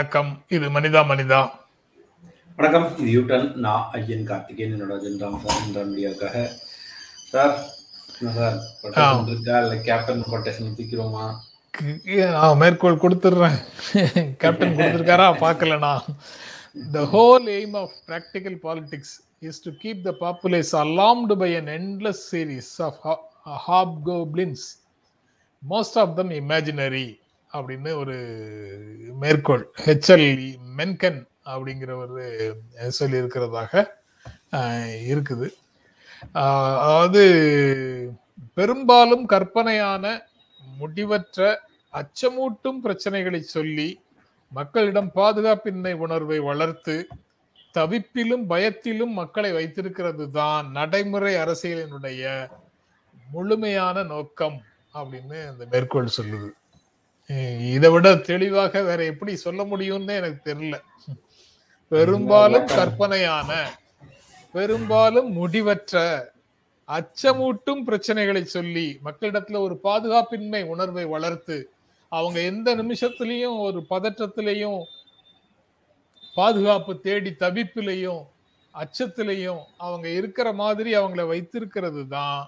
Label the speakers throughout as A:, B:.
A: வணக்கம். இது மனிதா மனிதா.
B: வணக்கம். இது யூட்டன் நான் ஐயன் கார்த்திகேயன். என்னோட ஜென்ராம் சார். ஜென்ராம் மீடியாவுக்காக. சார் கேப்டன் கொட்டேஷன் தூக்கிறோமா
A: நான் மேற்கோள் கொடுத்துட்றேன். கேப்டன் கொடுத்துருக்காரா? பார்க்கலனா the whole aim of practical politics is to keep the populace alarmed by an endless series of hobgoblins most of them imaginary அப்படின்னு ஒரு மேற்கோள் ஹெச்எல் மென்கன் அப்படிங்கிறவர் சொல்லி இருக்கிறதாக இருக்குது. அதாவது பெரும்பாலும் கற்பனையான முடிவற்ற அச்சமூட்டும் பிரச்சனைகளை சொல்லி மக்களிடம் பாதுகாப்பின்மை உணர்வை வளர்த்து தவிப்பிலும் பயத்திலும் மக்களை வைத்திருக்கிறது தான் நடைமுறை அரசியலினுடைய முழுமையான நோக்கம் அப்படின்னு அந்த மேற்கோள் சொல்லுது. இதை விட தெளிவாக வேற எப்படி சொல்ல முடியும்னு எனக்கு தெரியல. பெரும்பாலும் கற்பனையான பெரும்பாலும் முடிவற்ற அச்சமூட்டும் பிரச்சனைகளை சொல்லி மக்களிடத்துல ஒரு பாதுகாப்பின்மை உணர்வை வளர்த்து அவங்க எந்த நிமிஷத்திலையும் ஒரு பதற்றத்திலையும் பாதுகாப்பு தேடி தவிப்பிலையும் அச்சத்திலையும் அவங்க இருக்கிற மாதிரி அவங்கள வைத்திருக்கிறது தான்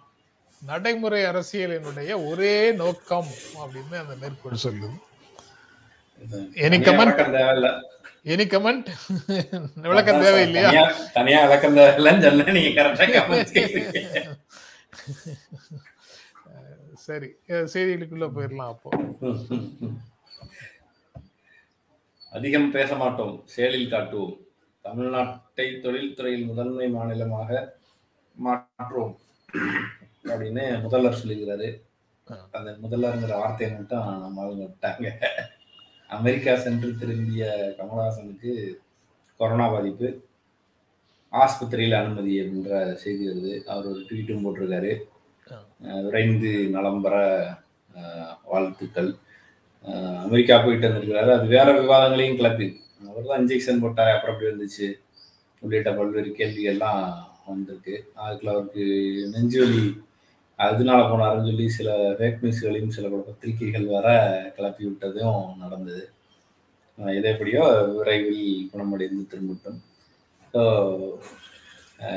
A: நடைமுறை அரசியலினுடைய ஒரே நோக்கம் அப்படின்னு அந்த மேற்கோள் சொல்லுது. எனி கமெண்ட் எனி கமெண்ட் விளக்கம் தேவையில்லையா?
B: தனியா விளக்கம் தேவையில்லைன்னு சொன்ன நீங்க கரெக்டா
A: சரி செய்திகளுக்குள்ள போயிடலாம் அப்போ.
B: அதிகம் பேச மாட்டோம் செயலில் காட்டுவோம். தமிழ்நாட்டை தொழில்துறையில் முதன்மை மாநிலமாக மாற்றுவோம். அப்படின்னு முதல்வர் சொல்லியிருக்கிறாரு. அந்த முதல்வருங்கிற வார்த்தையை மட்டும் நம்ம அவங்க விட்டாங்க. அமெரிக்கா சென்று திரும்பிய கமலஹாசனுக்கு கொரோனா பாதிப்பு. ஆஸ்பத்திரியில் அனுமதி அப்படின்ற செய்தி வருது. அவர் ஒரு ட்வீட்டும் போட்டிருக்காரு. விரைந்து நலம் பெற வாழ்த்துக்கள். அமெரிக்கா போயிட்டு வந்திருக்கிறாரு. அது வேற விவாதங்களையும் கிளப்பி. அவர் தான் இன்ஜெக்ஷன் போட்டார். அப்புறம் அப்படி வந்துச்சு? உள்ளிட்ட பல்வேறு கேள்விகள்லாம் வந்திருக்கு. அதுக்குள்ள அவருக்கு நெஞ்சுவலி அதனால போனாருன்னு சொல்லி சில ஃபேக் நியூஸ்களையும் சில பத்திரிகைகள் வர கிளப்பி விட்டதும் நடந்தது. இதேபடியோ விரைவில் குணமடைந்து திரும்பட்டும். ஸோ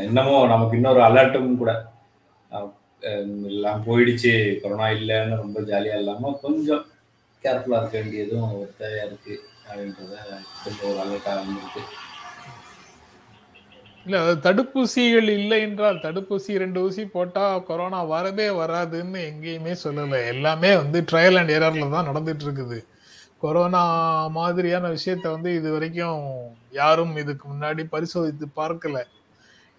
B: இன்னமும் நமக்கு இன்னொரு அலர்ட்டும் கூட. எல்லாம் போயிடுச்சு. கொரோனா இல்லைன்னு ரொம்ப ஜாலியாக இல்லாமல் கொஞ்சம் கேர்ஃபுல்லாக இருக்க வேண்டியதும் ஒரு தேவையாக இருக்குது அப்படின்றத கொஞ்சம் ஒரு அலர்ட்டாக இருந்திருக்கு.
A: இல்ல தடுப்பூசிகள் இல்லை என்றால் தடுப்பூசி ரெண்டு ஊசி போட்டா கொரோனா வரவே வராதுன்னு எங்கேயுமே சொல்லலை. எல்லாமே வந்து ட்ரையல் அண்ட் ஏரர்ல தான் நடந்துட்டு இருக்குது கொரோனா மாதிரியான விஷயத்த வந்து இது வரைக்கும் யாரும் இதுக்கு முன்னாடி பரிசோதித்து பார்க்கல.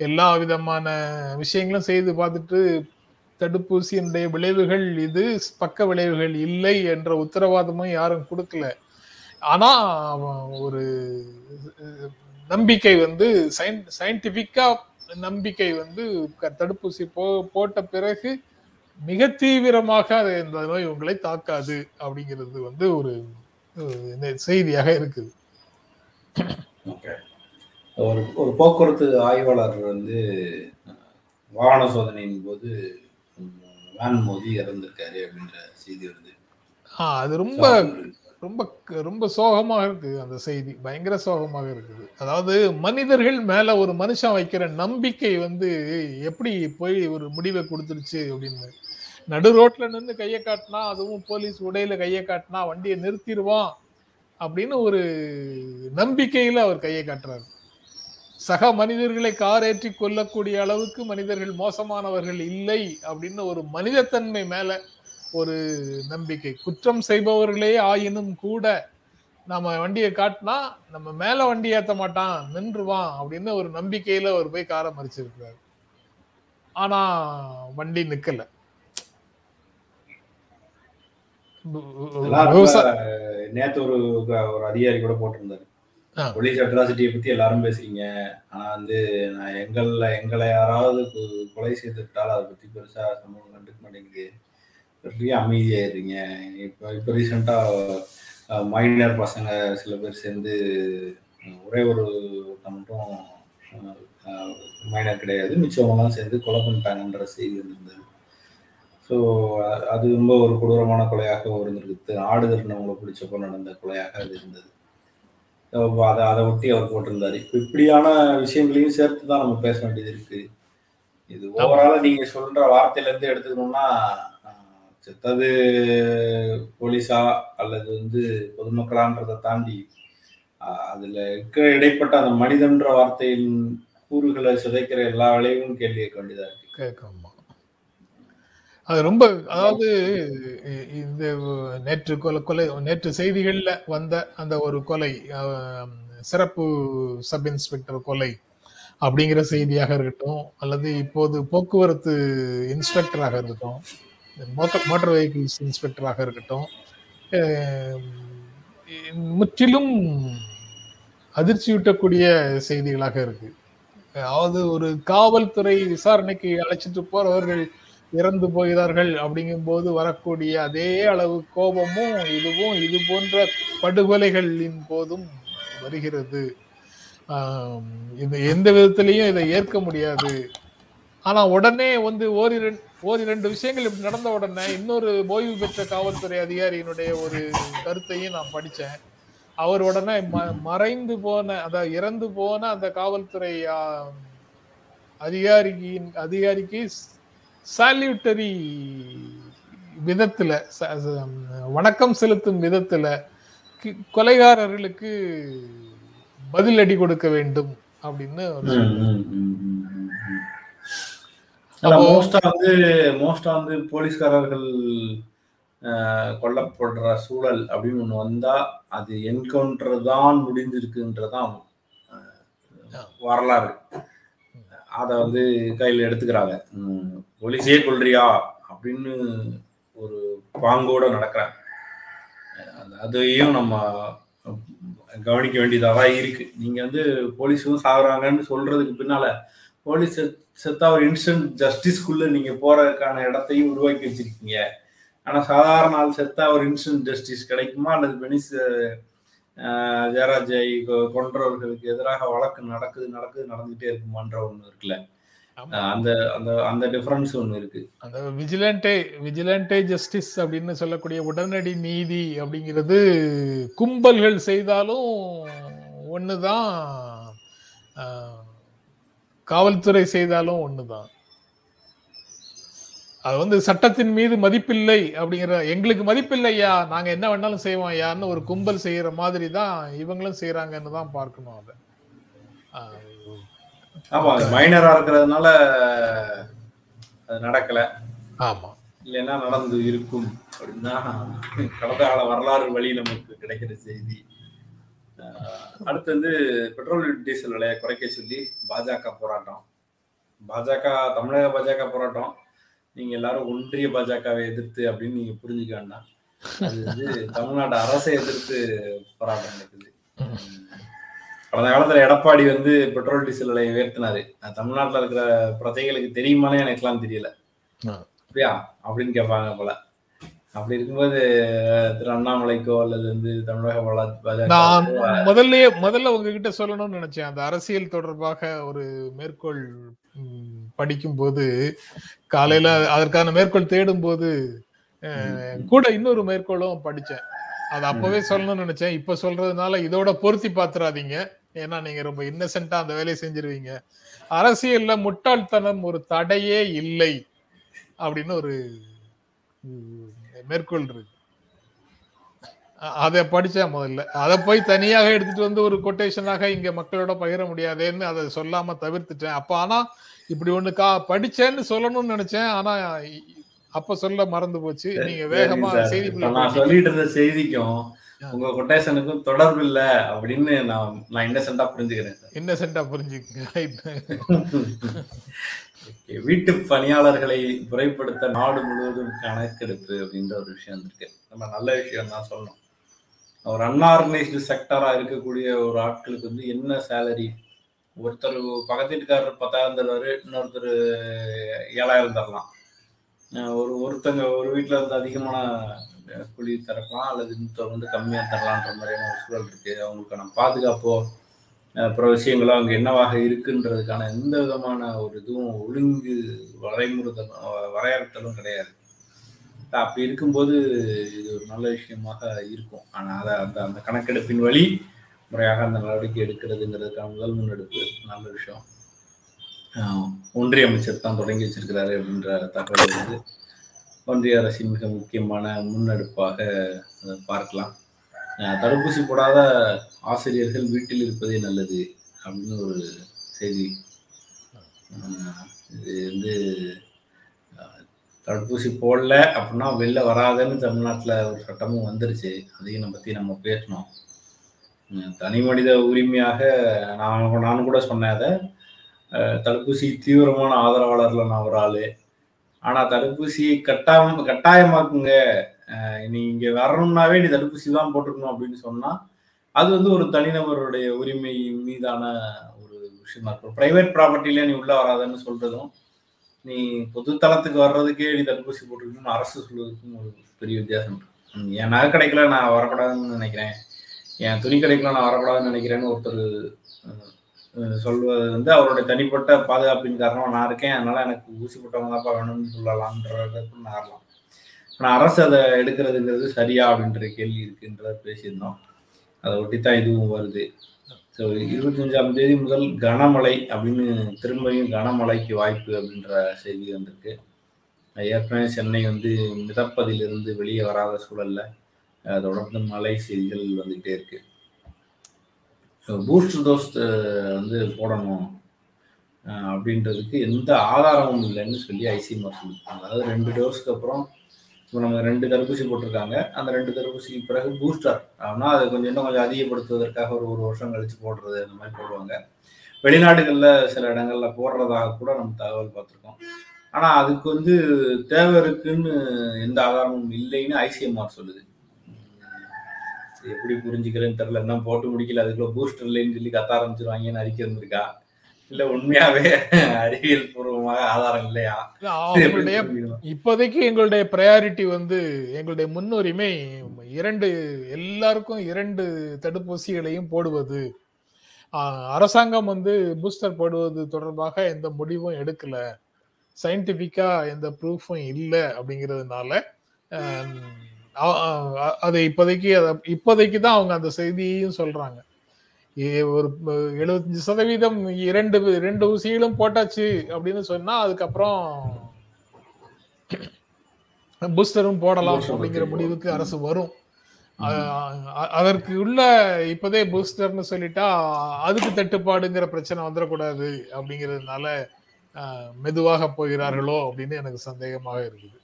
A: எல்லா விதமான விஷயங்களும் செய்து பார்த்துட்டு தடுப்பூசியினுடைய விளைவுகள் இது பக்க விளைவுகள் இல்லை என்ற உத்தரவாதமும் யாரும் கொடுக்கல. ஆனா ஒரு நம்பிக்கை வந்து சயின்டிபிக்கா நம்பிக்கை வந்து தடுப்பூசி போ போட்ட பிறகு மிக தீவிரமாக இந்த நோய் உங்களை தாக்காது அப்படிங்கிறது வந்து ஒரு செய்தியாக இருக்குது.
B: ஒரு ஒரு போக்குவரத்து ஆய்வாளர் வந்து வாகன சோதனையின் போது வேன் மோதி இறந்திருக்காரு அப்படின்ற செய்தி வருது.
A: அது ரொம்ப ரொம்ப ரொம்ப சோகமாக இருக்குது அந்த செய்தி. பயங்கர சோகமாக இருக்குது. அதாவது மனிதர்கள் மேல ஒரு மனுஷன் வைக்கிற நம்பிக்கை வந்து எப்படி போய் ஒரு முடிவை கொடுத்துருச்சு அப்படின்னு. நடு ரோட்ல நின்று கையை காட்டினா அதுவும் போலீஸ் உடையில கையை காட்டினா வண்டியை நிறுத்திடுவான் அப்படின்னு ஒரு நம்பிக்கையில அவர் கையை காட்டுறாரு. சக மனிதர்களை காரேற்றி கொல்லக்கூடிய அளவுக்கு மனிதர்கள் மோசமானவர்கள் இல்லை அப்படின்னு ஒரு மனிதத்தன்மை மேல ஒரு நம்பிக்கை. குற்றம் செய்பவர்களே ஆயினும் கூட நம்ம வண்டியை காட்டினா நம்ம மேல வண்டி ஏத்த மாட்டான் நின்றுவான் அப்படின்னு ஒரு நம்பிக்கையில ஒரு போய் காரை மறிச்சிருக்கிறாரு. ஆனா வண்டி நிக்கல.
B: நேத்து ஒரு ஒரு அதிகாரி கூட போட்டிருந்தாரு. போலீஸ் அட்ராசிட்டியை பத்தி எல்லாரும் பேசுறீங்க. ஆனா வந்து நான் எங்கள்ல எங்களை யாராவது கொலை செய்துட்டாலும் அதை பத்தி பெருசா சமூகம் கண்டுக்க மாட்டேங்குது. பெரிய அமைதியாயிருங்க இப்போ இப்போ ரீசெண்டாக மைனர் பசங்க சில பேர் சேர்ந்து ஒரே ஒரு மட்டும் மைனர் கிடையாது. மிச்சவங்கலாம் சேர்ந்து கொலை பண்ணிட்டாங்கன்ற செய்தி வந்திருந்தது. ஸோ அது ரொம்ப ஒரு கொடூரமான கொலையாக இருந்திருக்கு. ஆடு திருநவங்களை பிடிச்சப்போ நடந்த கொலையாக அது இருந்தது. அதை அதை ஒட்டி அவர் போட்டிருந்தாரு. இப்ப இப்படியான விஷயங்களையும் சேர்த்து தான் நம்ம பேச வேண்டியது இருக்கு. இது ஓவரால நீங்க சொல்ற வார்த்தையில இருந்து எடுத்துக்கணும்னா செத்தது போலீஸா அல்லது வந்து பொதுமக்களான்றதை தாண்டி அதுல இருக்கிற இடைப்பட்ட அந்த மனிதன்ற வார்த்தையின் கூறுகளை சிதைக்கிற எல்லா விளைவும் கேள்வி கேட்க வேண்டியதா இருக்கு.
A: கேட்கமா அது ரொம்ப அதாவது இந்த நேற்று கொலை கொலை நேற்று செய்திகள்ல வந்த அந்த ஒரு கொலை சிறப்பு சப் இன்ஸ்பெக்டர் கொலை அப்படிங்கிற செய்தியாக இருக்கட்டும் அல்லது இப்போது போக்குவரத்து இன்ஸ்பெக்டராக இருக்கட்டும் மோட்டர் மோட்டார் வெஹிக்கிள்ஸ் இன்ஸ்பெக்டராக இருக்கட்டும் முற்றிலும் அதிர்ச்சியூட்டக்கூடிய செய்திகளாக இருக்கு. அதாவது ஒரு காவல்துறை விசாரணைக்கு அழைச்சிட்டு போறவர்கள் இறந்து போகிறார்கள் அப்படிங்கும்போது வரக்கூடிய அதே அளவு கோபமும் இதுவும் இது போன்ற படுகொலைகளின் போதும் வருகிறது. இது எந்த விதத்திலையும் இதை ஏற்க முடியாது. ஆனா உடனே வந்து ஓரிரண்டு ஓரிரண்டு விஷயங்கள் இப்படி நடந்த உடனே இன்னொரு ஓய்வு பெற்ற காவல்துறை அதிகாரியினுடைய ஒரு கருத்தையும் நான் படித்தேன் அவர் உடனே ம- மறைந்து போன அதாவது இறந்து போன அந்த காவல்துறை ஆ, அதிகாரியின் அதிகாரிக்கு சால்யூட்டரி விதத்துல வணக்கம் செலுத்தும் விதத்துல கி- கொலைகாரர்களுக்கு பதிலடி கொடுக்க வேண்டும் அப்படின்னு
B: மோஸ்டா வந்து மோஸ்டா வந்து போலீஸ்காரர்கள் கொல்லப்படுற சூழல் அப்படின்னு ஒண்ணு வந்தா அது என்கவுண்டர் தான் முடிஞ்சிருக்குன்றதான் வரலாறு. அத வந்து கையில எடுத்துக்கிறாங்க. போலீஸே கொல்றியா? அப்படின்னு ஒரு பாங்கோட நடக்கிறாங்க. அதையும் நம்ம கவனிக்க வேண்டியதா தான் இருக்கு. நீங்க வந்து போலீஸும் சாகுறாங்கன்னு சொல்றதுக்கு பின்னால போலீஸ் செத்தா ஒரு இன்ஸ்டன்ட் ஜஸ்டிஸ்க்குள்ள நீங்க போறதுக்கான இடத்தையும் உருவாக்கி வச்சிருக்கீங்க. ஆனா சாதாரண ஆள் செத்தா ஒரு இன்ஸ்டன்ட் ஜஸ்டிஸ் கிடைக்குமா? அல்லது பெனிஸ் ஜெயராஜை கொன்றவர்களுக்கு எதிராக வழக்கு நடக்குது நடக்குது நடந்துகிட்டே இருக்குமான்ற ஒண்ணு இருக்குல்ல. அந்த அந்த அந்த டிஃபரன்ஸ் ஒண்ணு இருக்கு.
A: அந்த விஜிலண்டே விஜிலண்டே ஜஸ்டிஸ் அப்படின்னு சொல்லக்கூடிய உடனடி நீதி அப்படிங்கிறது கும்பல்கள் செய்தாலும் ஒண்ணுதான் ஆஹ், காவல்துறை செய்தாலும் ஒண்ணுதான். அது வந்து சட்டத்தின் மீது மதிப்பில்லை அப்படிங்கிற எங்களுக்கு மதிப்பில்லையா நாங்க என்ன வேணாலும் செய்வோம் ஐயான்னு ஒரு கும்பல் செய்யற மாதிரி தான் இவங்களும் செய்யறாங்கன்னு தான் பார்க்கணும் அதை.
B: ஆமா மைனரா இருக்கிறதுனால அது நடக்கல.
A: ஆமா.
B: இல்லைன்னா நடந்து இருக்கும் அப்படின்னா கடந்த கால வரலாறு வழி நமக்கு கிடைக்கிற செய்தி. அடுத்து வந்து பெட்ரோல் டீசல் விலையை குறைக்க சொல்லி பாஜக போராட்டம். பாஜக தமிழக பாஜக போராட்டம். நீங்க எல்லாரும் ஒன்றிய பாஜகவை எதிர்த்து அப்படின்னு நீங்க புரிஞ்சுக்க வேண்டாம். அது வந்து தமிழ்நாடு அரசை எதிர்த்து போராட்டம் நடக்குது. கடந்த காலத்துல எடப்பாடி வந்து பெட்ரோல் டீசல் விலையை உயர்த்தினாரு. தமிழ்நாட்டுல இருக்கிற பிரஜைகளுக்கு தெரியுமானே எனக்குலாம் தெரியல.
A: ஆ.
B: அப்படியா? அப்படின்னு கேட்பாங்க போல. அப்படி இருக்கும்போது திரு அண்ணாமலைக்கோ அல்லது வந்து தமிழக வள-
A: நான் முதல்லயே முதல்ல உங்ககிட்ட சொல்லணும்னு நினைச்சேன். அந்த அரசியல் தொடர்பாக ஒரு மேற்கோள் ம், படிக்கும்போது காலையில அதற்கான மேற்கோள் தேடும் போது கூட இன்னொரு மேற்கோளும் படிச்சேன். அது அப்பவே சொல்லணும்னு நினைச்சேன். இப்ப சொல்றதுனால இதோட பொருத்தி பாத்துறாதீங்க. ஏன்னா நீங்க ரொம்ப இன்னசென்ட்டா அந்த வேலையை செஞ்சிருவீங்க. அரசியல்ல முட்டாள்தனம் ஒரு தடையே இல்லை. அப்படின்னு ஒரு மேற்கோள் இருக்கு அதை படிச்சேன் முதல்ல. அதை போய் தனியாக எடுத்துட்டு வந்து ஒரு கொட்டேஷனாக இங்க மக்களோட பகிர முடியாதேன்னு அதை சொல்லாம தவிர்த்துட்டேன். அப்ப ஆனா இப்படி ஒண்ணு கா படிச்சேன்னு சொல்லணும்னு நினைச்சேன். ஆனா அப்ப சொல்ல மறந்து போச்சு. நீங்க வேகமா போயிட்டீங்க.
B: சொல்லிட்டு இருந்த செய்திக்கும். உங்க கொட்டேஷனுக்கும் தொடர்பு இல்ல அப்படின்னு நான் நான் இன்னசென்டா புரிஞ்சுக்கிறேன் சார்.
A: Right.
B: Okay, வீட்டு பணியாளர்களை முறைப்படுத்த நாடு முழுவதும் கணக்கெடுப்பு அப்படின்ற ஒரு விஷயம் இருக்கு. நம்ம நல்ல விஷயம் தான் சொல்லணும். ஒரு அன்ஆர்கனைஸ்டு செக்டரா இருக்கக்கூடிய ஒரு ஆட்களுக்கு வந்து என்ன சேலரி ஒருத்தர் பக்கத்து வீட்டுக்காரர் பத்தாயிரம் தருவாரு இன்னொருத்தர் ஏழாயிரம் தரலாம். ஒரு ஒருத்தங்க ஒரு வீட்டில் வந்து அதிகமான கூலி தரலாம் அல்லது இன்னொரு வந்து கம்மியாக தரலான்ற மாதிரியான ஒரு சூழல் இருக்குது அவங்களுக்கான பாதுகாப்போ அப்புறம் விஷயங்களோ அங்கே என்னவாக இருக்குன்றதுக்கான எந்த விதமான ஒரு இதுவும் ஒழுங்கு வரைமுறைதலும் வரையறுத்தலும் கிடையாது. அப்படி இருக்கும்போது இது ஒரு நல்ல விஷயமாக இருக்கும். ஆனால் அதை அந்த அந்த கணக்கெடுப்பின் வழி முறையாக அந்த நடவடிக்கை எடுக்கிறதுங்கிறதுக்கான முதல் முன்னெடுப்பு. நல்ல விஷயம். ஒன்றிய அமைச்சர் தான் தொடங்கி வச்சிருக்கிறாரு அப்படின்ற தகவல் வந்து ஒன்றிய அரசின் மிக முக்கியமான முன்னெடுப்பாக அதை பார்க்கலாம். தடுப்பூசி போடாத ஆசிரியர்கள் வீட்டில் இருப்பதே நல்லது அப்படின்னு ஒரு செய்தி. இது வந்து தடுப்பூசி போடல அப்படின்னா வெளில வராதுன்னு தமிழ்நாட்டில் ஒரு சட்டமும் வந்துருச்சு. அதையும் நம்ம பற்றி நம்ம பேசணும். தனி மனித உரிமையாக நான் நானும் கூட சொன்னேன் அதை. தடுப்பூசி தீவிரமான ஆதரவாளர்ல நான் ஒரு ஆள். ஆனா தடுப்பூசி கட்டாம கட்டாயமாக்குங்க. நீ இங்க வரணும்னாவே நீ தடுப்பூசி தான் போட்டுக்கணும் அப்படின்னு சொன்னா அது வந்து ஒரு தனிநபருடைய உரிமை மீதான ஒரு விஷயமா இருக்கும். பிரைவேட் ப்ராப்பர்ட்டில நீ உள்ள வராதன்னு சொல்றதும் நீ பொது தளத்துக்கு வர்றதுக்கே நீ தடுப்பூசி போட்டுக்கணும்னு அரசு சொல்வதற்கும் ஒரு பெரிய வித்தியாசம் என் நகை கடைக்கெல்லாம் நான் வரக்கூடாதுன்னு நினைக்கிறேன். என் துணி கடைக்குள்ள நான் வரக்கூடாதுன்னு நினைக்கிறேன்னு ஒருத்தர் சொல்வது வந்து அவருடைய தனிப்பட்ட பாதுகாப்பின் காரணமாக நான் இருக்கேன். அதனால எனக்கு ஊசி போட்டவங்களாப்பா வேணும்னு சொல்லலாம்ன்றதுக்கு நான் ஆனால் அரசு அதை எடுக்கிறதுங்கிறது சரியா அப்படின்ற கேள்வி இருக்குன்றத பேசியிருந்தோம். அதை ஒட்டி தான் இதுவும் வருது. ஸோ இருபத்தஞ்சாம் தேதி முதல் கனமழை அப்படின்னு திரும்பியும் கனமழைக்கு வாய்ப்பு அப்படின்ற செய்தி வந்திருக்கு. ஏற்கனவே சென்னை வந்து மிதப்பதிலிருந்து வெளியே வராத சூழல்ல தொடர்ந்து மழை செய்திகள் வந்துகிட்டே இருக்குது பூஸ்டர் டோஸ் வந்து போடணும் அப்படின்றதுக்கு எந்த ஆதாரமும் இல்லைன்னு சொல்லி ஐசிஎம்ஆர் சொல்லியிருக்காங்க. அதாவது ரெண்டு டோஸ்க்கு அப்புறம் இப்போ நம்ம ரெண்டு தடுப்பூசி போட்டிருக்காங்க. அந்த ரெண்டு தடுப்பூசிக்கு பிறகு பூஸ்டர். ஆனால் அது கொஞ்சம் இன்னும் கொஞ்சம் அதிகப்படுத்துவதற்காக ஒரு ஒரு வருஷம் கழித்து போடுறது அந்த மாதிரி போடுவாங்க. வெளிநாடுகளில் சில இடங்களில் போடுறதாக கூட நம்ம தகவல் பார்த்துருக்கோம். ஆனால் அதுக்கு வந்து தேவை இருக்குன்னு எந்த ஆதாரமும் இல்லைன்னு ஐசிஎம்ஆர் சொல்லுது. எப்படி புரிஞ்சுக்கிறேன்னு தெரியல. என்ன போட்டு முடிக்கல. அதுக்குள்ள பூஸ்டர் இல்லைன்னு சொல்லி கத்த ஆரம்பிச்சிருவாங்கன்னு அறிக்கை வந்திருக்கா. இல்ல உண்மையாவே அறிவியல் பூர்வமாக ஆதாரம் இல்லையா?
A: இப்போதைக்கு எங்களுடைய ப்ரையாரிட்டி வந்து எங்களுடைய முன்னுரிமை இரண்டு எல்லாருக்கும் இரண்டு தடுப்பூசிகளையும் போடுவது. அரசாங்கம் வந்து பூஸ்டர் போடுவது தொடர்பாக எந்த முடிவும் எடுக்கல. சயின்டிபிக்கா எந்த ப்ரூஃபும் இல்லை அப்படிங்கிறதுனால அதை இப்போதைக்கு அத- இப்போதைக்கு தான் அவங்க அந்த செய்தியையும் சொல்றாங்க. ஒரு எழுபத்தஞ்சு சதவீதம் இரண்டு ரெண்டு ஊசிகளும் போட்டாச்சு அப்படின்னு சொன்னா அதுக்கப்புறம் பூஸ்டரும் போடலாம் அப்படிங்கிற முடிவுக்கு. அரசு வரும். அதற்கு உள்ள இப்பதே பூஸ்டர்னு சொல்லிட்டா அதுக்கு தட்டுப்பாடுங்கிற பிரச்சனை வந்துடக்கூடாது அப்படிங்கிறதுனால மெதுவாக போகிறார்களோ அப்படின்னு எனக்கு சந்தேகமாக இருக்குது.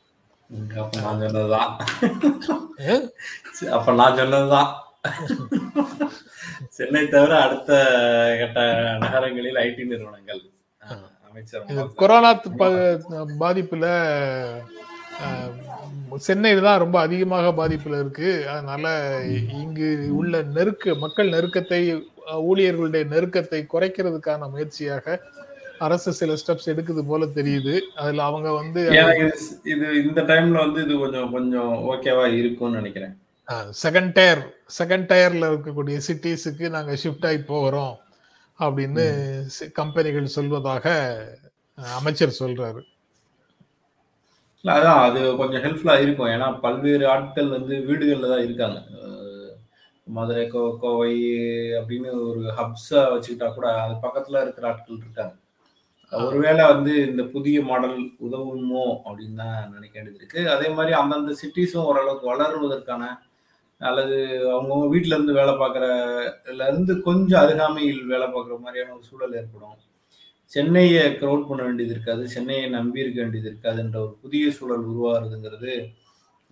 B: அப்ப நான் சொன்னதுதான்.
A: ஏ?
B: அப்ப நான் சொன்னதுதான். சென்னை தவிர அடுத்த கட்ட நகரங்களில் ஐடி நிறுவனங்கள் அமைச்சர்
A: கொரோனா பாதிப்புல சென்னையில் தான் ரொம்ப அதிகமாக பாதிப்புல இருக்கு. அதனால இங்கு உள்ள நெருக்க மக்கள் நெருக்கத்தை ஊழியர்களுடைய நெருக்கத்தை குறைக்கிறதுக்கான முயற்சியாக அரசு சில ஸ்டெப்ஸ் எடுக்குது போல தெரியுது. அதுல அவங்க வந்து
B: இது- இந்த டைம்ல வந்து இது கொஞ்சம் கொஞ்சம் ஓகேவா இருக்கும்னு நினைக்கிறேன்.
A: செகண்ட் டயர் செகண்ட் டயர்ல இருக்கக்கூடிய சிட்டிஸுக்கு நாங்க ஷிஃப்ட் ஆகி போகிறோம் அப்படின்னு கம்பெனிகள் சொல்வதாக அமைச்சர் சொல்றாரு.
B: இல்ல அதான் அது கொஞ்சம் ஹெல்ப்ஃபுல்லா இருக்கும். ஏன்னா பல்வேறு ஆட்கள் வந்து வீடுகள்ல தான் இருக்காங்க. மதுரை கோ கோவை அப்படின்னு ஒரு ஹப்ஸா வச்சுக்கிட்டா கூட அது பக்கத்துல இருக்கிற ஆட்கள் இருக்காங்க. ஒருவேளை வந்து இந்த புதிய மாடல் உதவுமோ அப்படின்னு தான் நினைக்க வேண்டியது இருக்கு. அதே மாதிரி அந்தந்த சிட்டிஸும் ஓரளவுக்கு வளருவதற்கான அல்லது அவங்கவுங்க வீட்ல இருந்து வேலை பார்க்குறதுல இருந்து கொஞ்சம் அருகாமையில் வேலை பார்க்குற மாதிரியான ஒரு சூழல் ஏற்படும். சென்னையை க்ரௌட் பண்ண வேண்டியது இருக்காது. சென்னையை நம்பி இருக்க வேண்டியது இருக்காதுன்ற ஒரு புதிய சூழல் உருவாகுதுங்கிறது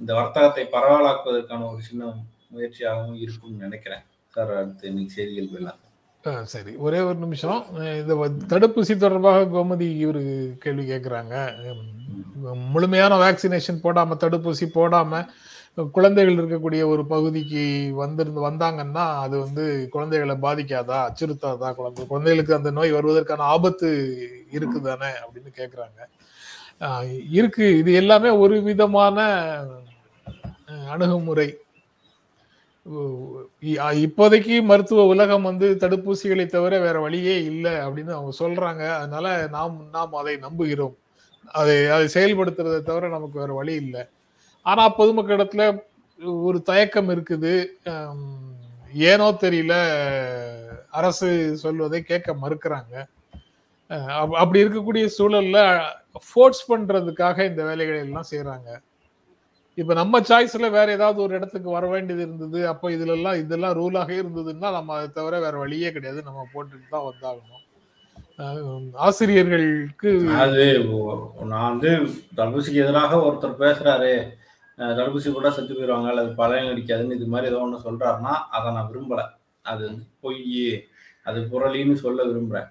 B: இந்த வர்த்தகத்தை பரவலாக்குவதற்கான ஒரு சின்ன முயற்சியாகவும் இருக்கும்னு நினைக்கிறேன். சார் அடுத்து இன்னைக்கு செய்திகள் போயிடலாம்
A: சரி. ஒரே ஒரு நிமிஷம். இந்த தடுப்பூசி தொடர்பாக கோமதி இவர் கேள்வி கேட்குறாங்க முழுமையான வேக்சினேஷன் போடாமல் தடுப்பூசி போடாமல் குழந்தைகள் இருக்கக்கூடிய ஒரு பகுதிக்கு வந்திருந்து வந்தாங்கன்னா அது வந்து குழந்தைகளை பாதிக்காதா அச்சுறுத்தாதா குழந்தை குழந்தைகளுக்கு அந்த நோய் வருவதற்கான ஆபத்து இருக்குதானே அப்படின்னு கேட்குறாங்க இருக்கு. இது எல்லாமே ஒரு விதமான அணுகுமுறை. இப்போதைக்கு மருத்துவ உலகம் வந்து தடுப்பூசிகளை தவிர வேற வழியே இல்லை அப்படின்னு அவங்க சொல்றாங்க. அதனால நாம் நாம் அதை நம்புகிறோம். அதை அதை செயல்படுத்துறதை தவிர நமக்கு வேற வழி இல்லை. ஆனா பொதுமக்களிடத்துல ஒரு தயக்கம் இருக்குது. ஏனோ தெரியல அரசு சொல்வதை கேட்க மறுக்கிறாங்க. அப்- அப்படி இருக்கக்கூடிய சூழல்ல ஃபோர்ஸ் பண்றதுக்காக இந்த வேலைகளை எல்லாம் செய்யறாங்க இப்ப நம்ம சாய்ஸ்ல வேற ஏதாவது ஒரு இடத்துக்கு வர வேண்டியது இருந்தது. அப்ப இதுல எல்லாம் இதெல்லாம் ரூலாக இருந்ததுன்னா நம்ம அதை தவிர வேற வழியே கிடையாது. நம்ம போட்டுட்டு தான் வந்தாகணும். ஆசிரியர்களுக்கு
B: அது நான் வந்து தடுப்பூசிக்கு எதிராக ஒருத்தர் பேசுறாரு. தடுப்பூசி கூட செத்து போயிடுவாங்க அல்லது பலன் அடிக்காதுன்னு இது மாதிரி ஏதோ ஒன்று சொல்றாருன்னா அதை நான் விரும்பல. அது வந்து பொய் அது புரளின்னு சொல்ல விரும்புறேன்.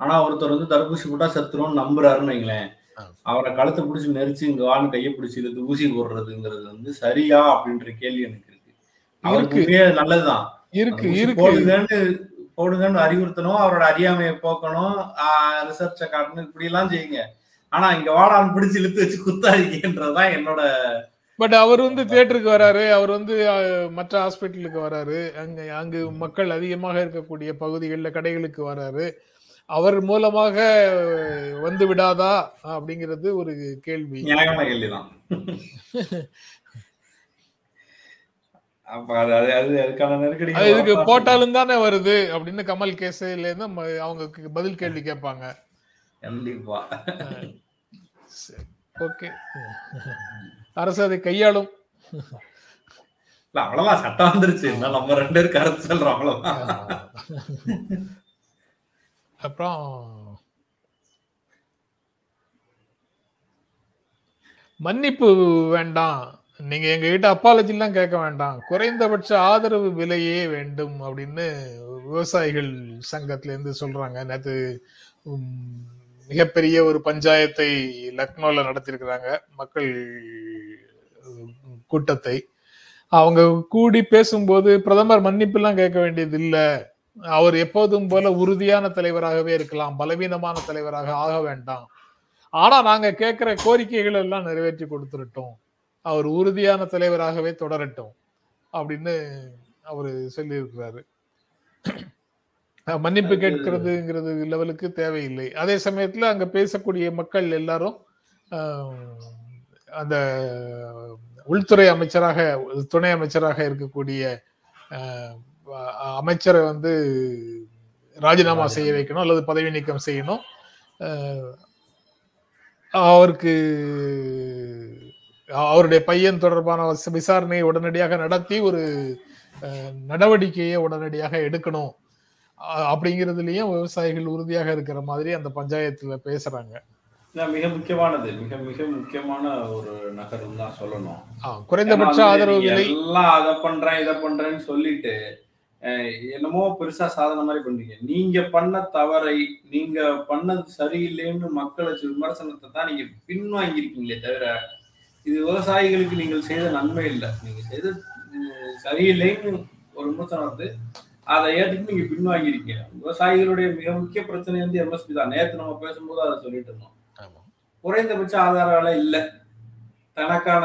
B: ஆனா ஒருத்தர் வந்து தடுப்பூசி போட்டா செத்துரும்னு நம்புறாருன்னு வைங்களேன். அவரை கழுத்தை பிடிச்சி நெரிச்சு இங்க வான்னு கையை பிடிச்சி இழுத்து ஊசி போடுறதுங்கிறது வந்து சரியா அப்படின்ற கேள்வி எனக்கு இருக்கு. அவருக்கு நல்லதுதான்.
A: இருக்கு இருக்கு.
B: போடுங்கன்னு அறிவுறுத்தணும். அவரோட அறியாமையை போக்கணும். ரிசர்ச்சை காட்டணும். இப்படி எல்லாம் செய்யுங்க. ஆனா இங்க வாடான்னு பிடிச்சு இழுத்து வச்சு குத்தாதீங்கன்றதுதான் என்னோட
A: பட் அவர் வந்து தியேட்டருக்கு வராரு. அவர் வந்து மற்ற ஹாஸ்பிட்டலுக்கு வராரு. அங்க அங்கு மக்கள் அதிகமாக இருக்கக்கூடிய பகுதிகளில் கடைகளுக்கு வராரு. அவர் மூலமாக வந்து விடாதா அப்படிங்கிறது ஒரு கேள்வி.
B: நியாயமான கேள்விதான்.
A: இதுக்கு போட்டாலும் தானே வருது அப்படின்னு கமல் கேசையில இருந்து அவங்க பதில் கேள்வி கேட்பாங்க.
B: கண்டிப்பா.
A: ஓகே. அரசு அதை கையாளும்.
B: இல்ல அவ்வளவுதான். சட்டம் வந்துருச்சு. நம்ம ரெண்டு பேரும் கருத்து சொல்றோம் அவ்வளவுதான்.
A: அப்புறம் மன்னிப்பு வேண்டாம். நீங்க எங்ககிட்ட அப்பாலஜி எல்லாம் கேட்க வேண்டாம். குறைந்தபட்ச ஆதரவு விலையே வேண்டும் அப்படின்னு விவசாயிகள் சங்கத்துல இருந்து சொல்றாங்க நேற்று மிகப்பெரிய ஒரு பஞ்சாயத்தை லக்னோல நடத்தியிருக்கிறாங்க. மக்கள் கூட்டத்தை. அவங்க கூடி பேசும்போது பிரதமர் மன்னிப்பு எல்லாம் கேட்க வேண்டியது இல்லை அவர் எப்போதும் போல உறுதியான தலைவராகவே இருக்கலாம் பலவீனமான தலைவராக ஆக வேண்டாம். ஆனா நாங்க கேட்கிற கோரிக்கைகள் எல்லாம் நிறைவேற்றி கொடுத்துருட்டோம். அவர் உறுதியான தலைவராகவே தொடரட்டும் அப்படின்னு அவரு சொல்லியிருக்கிறாரு. மன்னிப்பு கேட்கிறதுங்கிறது லெவலுக்கு தேவையில்லை. அதே சமயத்துல அங்க பேசக்கூடிய மக்கள் எல்லாரும் அந்த உள்துறை அமைச்சராக துணை அமைச்சராக இருக்கக்கூடிய அமைச்சரை வந்து ராஜினாமா செய்ய வைக்கணும் அல்லது பதவி நீக்கம் செய்யணும். அவருக்கு அவருடைய பையன் தொடர்பான விச- விசாரணையை உடனடியாக நடத்தி ஒரு நடவடிக்கையை உடனடியாக எடுக்கணும். அப்படிங்கிறதுலயும் விவசாயிகள் உறுதியாக இருக்கிற மாதிரி அந்த பஞ்சாயத்துல பேசுறாங்க.
B: மிக முக்கியமானது. மிக மிக முக்கியமான ஒரு நகரம் தான் சொல்லணும்.
A: குறைந்தபட்ச ஆதரவு
B: எல்லாம் அதை பண்றேன் இதை பண்றேன்னு சொல்லிட்டு என்னமோ பெருசா சாதனை மாதிரி பண்றீங்க. நீங்க பண்ண தவறை நீங்க பண்ணது சரியில்லைன்னு மக்கள் விமர்சனத்தை தான் நீங்க பின்வாங்கியிருக்கீங்களே தவிர இது விவசாயிகளுக்கு நீங்கள் செய்த நன்மை இல்லை. நீங்க செய்த சரியில்லைன்னு ஒரு விமர்சனம் வந்து அதை ஏற்றுட்டு நீங்க பின்வாங்கியிருக்கீங்க. விவசாயிகளுடைய மிக முக்கிய பிரச்சனை வந்து எம்எஸ்பி தான். நேற்று நம்ம பேசும்போது அதை சொல்லிட்டு இருந்தோம். குறைந்தபட்ச ஆதார விலை இல்லை. தனக்கான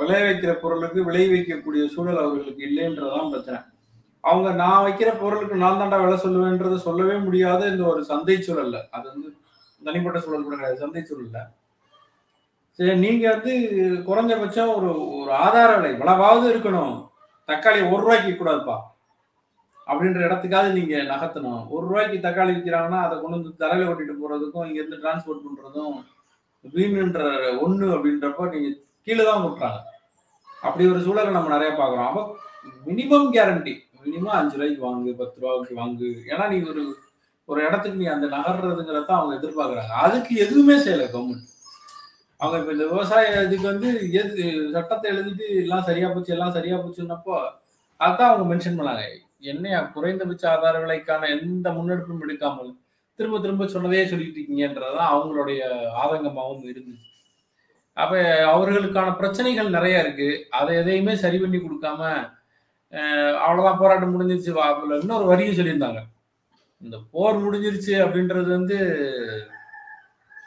B: விளைவிக்கிற பொருளுக்கு விளை வைக்கக்கூடிய சூழல் அவர்களுக்கு இல்லைன்றதுதான் பிரச்சனை. அவங்க நான் வைக்கிற பொருளுக்கு நான் தாண்டா விலை சொல்லுவேன்றது சொல்லவே முடியாத இந்த ஒரு சந்தை சூழல்ல. அது வந்து தனிப்பட்ட சூழல் கூட கிடையாது சந்தை சூழல்ல. சரி நீங்க வந்து குறைஞ்சபட்சம் ஒரு ஒரு ஆதார விலை இவ்வளவாவது இருக்கணும். தக்காளி ஒரு ரூபாய்க்கு கூடாதுப்பா. அப்படின்ற இடத்துக்காவது நீங்க நகர்த்தணும். ஒரு ரூபாய்க்கு தக்காளி விற்கிறாங்கன்னா அதை கொண்டு வந்து தரையில ஓட்டிட்டு போறதுக்கும் இங்க இருந்து டிரான்ஸ்போர்ட் பண்றதும் வீணுன்ற ஒண்ணு அப்படின்றப்ப நீங்க கீழே தான் விட்டுறாங்க அப்படி ஒரு சூழலை நம்ம நிறைய பார்க்குறோம். அப்போ மினிமம் கேரண்டி மினிமம் அஞ்சு ரூபாய்க்கு வாங்கு பத்து ரூபாய்க்கு வாங்கு. ஏன்னா நீ ஒரு ஒரு இடத்துக்கு நீ அந்த நகர்றதுங்கிறத அவங்க எதிர்பார்க்குறாங்க. அதுக்கு எதுவுமே செய்யலை கவர்மெண்ட் அவங்க இப்போ இந்த விவசாய இதுக்கு வந்து எது சட்டத்தை எழுதிட்டு எல்லாம் சரியா போச்சு எல்லாம் சரியா போச்சுன்னப்போ அதான் அவங்க மென்ஷன் பண்ணாங்க. என்னையா குறைந்தபட்ச ஆதார விலைக்கான எந்த முன்னெடுப்பும் எடுக்காமல் திரும்ப திரும்ப சொன்னதே சொல்லிட்டு இருக்கீங்கன்றதான் அவங்களுடைய ஆதங்கமாகவும் இருந்துச்சு. அப்ப அவர்களுக்கான பிரச்சனைகள் நிறைய இருக்கு. அதை எதையுமே சரி பண்ணி கொடுக்காம அஹ், அவ்வளவுதான் போராட்டம் முடிஞ்சிருச்சு. இன்னொரு வரியும் சொல்லியிருந்தாங்க. இந்த போர் முடிஞ்சிருச்சு அப்படின்றது வந்து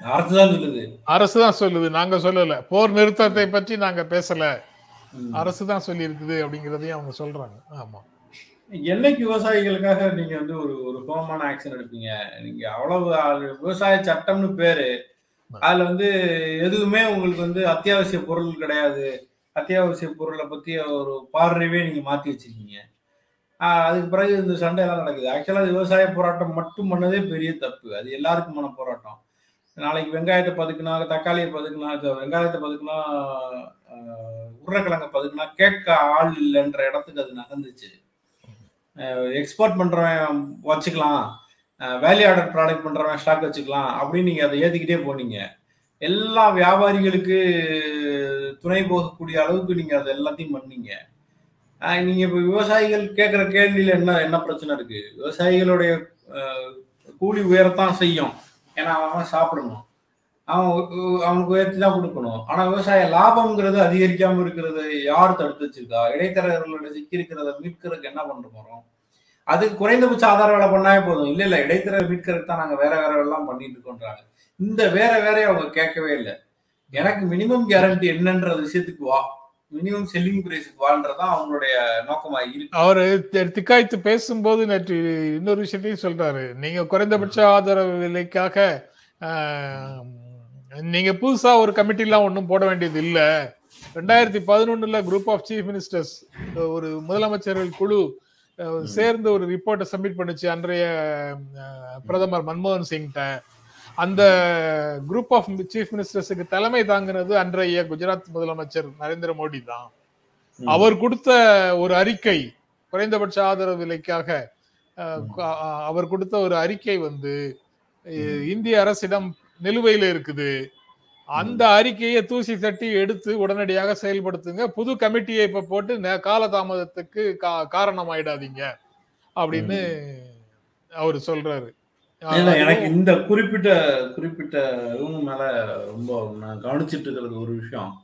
B: அரசு தான் சொல்லுது.
A: அரசு தான் சொல்லுது. நாங்க சொல்லல. போர் நிறுத்தத்தை பற்றி நாங்க பேசல. அரசு தான் சொல்லி இருக்குது அப்படிங்கிறதையும் அவங்க சொல்றாங்க. ஆமா.
B: என்னைக்கு விவசாயிகளுக்காக நீங்க வந்து ஒரு ஒரு கோபமான ஆக்ஷன் எடுப்பீங்க. நீங்க அவ்வளவு விவசாய சட்டம்னு பேரு. அதுல வந்து எதுவுமே உங்களுக்கு வந்து அத்தியாவசிய பொருள் கிடையாது. அத்தியாவசிய பொருளை பற்றி ஒரு பார்வையே நீங்கள் மாற்றி வச்சுருக்கீங்க. அதுக்கு பிறகு இந்த சண்டை எல்லாம் நடக்குது. ஆக்சுவலாக விவசாய போராட்டம் மட்டும் பண்ணதே பெரிய தப்பு. அது எல்லாருக்குமான போராட்டம். நாளைக்கு வெங்காயத்தை பதுக்குனா தக்காளியை பதுக்குனா வெங்காயத்தை பதுக்குனா ஆஹ் உருளைக்கிழங்க பதுக்குனா கேட்க ஆள் இல்லைன்ற இடத்துக்கு அது நகர்ந்துச்சு எக்ஸ்போர்ட் பண்ணுறவன் வச்சுக்கலாம். வேல்யூ ஆர்டர் ப்ராடக்ட் பண்ணுறவன் ஸ்டாக் வச்சுக்கலாம் அப்படின்னு நீங்கள் அதை ஏற்றிக்கிட்டே போனீங்க. எல்லா வியாபாரிகளுக்கு துணை போகக்கூடிய அளவுக்கு நீங்கள் அதை எல்லாத்தையும் பண்ணீங்க. நீங்கள் நீங்க விவசாயிகள் கேட்குற கேள்வியில் என்ன என்ன பிரச்சனை இருக்கு? விவசாயிகளுடைய கூலி உயரத்தான் செய்யும். ஏன்னா அவன் சாப்பிடணும். அவன் உ- அவனுக்கு உயர்த்தி தான் கொடுக்கணும். ஆனால் விவசாய லாபம்ங்கிறது அதிகரிக்காமல் இருக்கிறது யார் தடுத்து வச்சிருக்கா? இடைத்தரகர்களோட சிக்கி இருக்கிறத மீட்கிறதுக்கு என்ன பண்ண போகிறோம் அதுக்கு குறைந்தபட்ச ஆதார வேலை பண்ணாவே போதும். இல்ல இல்ல இடைத்தர மீட்கிறதுக்கு தான் நாங்க வேற வேற எல்லாம் பண்ணிட்டு இருக்கோன்றாங்க. இந்த வேற வேறைய அவங்க கேட்கவே இல்லை. எனக்கு மினிமம் கேரண்டி என்னன்ற விஷயத்துக்கு வா. மினிமம் செல்லிங் பிரைஸுக்கு வான்றதான் அவங்களுடைய நோக்கமா இருக்கு.
A: அவர் தி- திக்காய்த்து பேசும்போது நேற்று இன்னொரு விஷயத்தையும் சொல்றாரு. நீங்க குறைந்தபட்ச ஆதரவு விலைக்காக நீங்க புதுசா ஒரு கமிட்டிலாம் ஒன்றும் போட வேண்டியது இல்லை. ரெண்டாயிரத்தி பதினொன்னுல குரூப் ஆஃப் சீஃப் மினிஸ்டர்ஸ் ஒரு முதலமைச்சர்கள் குழு சேர்ந்து ஒரு ரிப்போர்ட்டை சப்மிட் பண்ணுச்சு அன்றைய பிரதமர் மன்மோகன் சிங்கிட்ட. அந்த குரூப் ஆஃப் சீஃப் மினிஸ்டர்ஸுக்கு தலைமை தாங்கினது அன்றைய குஜராத் முதலமைச்சர் நரேந்திர மோடி தான். அவர் கொடுத்த ஒரு அறிக்கை குறைந்தபட்ச ஆதரவு விலைக்காக அவர் கொடுத்த ஒரு அறிக்கை வந்து இந்திய அரசிடம் நிலுவையில் இருக்குது. அந்த அறிக்கையை தூசி தட்டி எடுத்து உடனடியாக செயல்படுத்துங்க. புது கமிட்டியை இப்ப போட்டு காலதாமதத்துக்கு கா- காரணமாயிடாதீங்க அப்படின்னு அவர் சொல்றாரு.
B: எனக்கு இந்த குறிப்பிட்ட குறிப்பிட்ட இவங்க மேல ரொம்ப நான் கவனிச்சிட்டு இருக்கிறது ஒரு விஷயம்.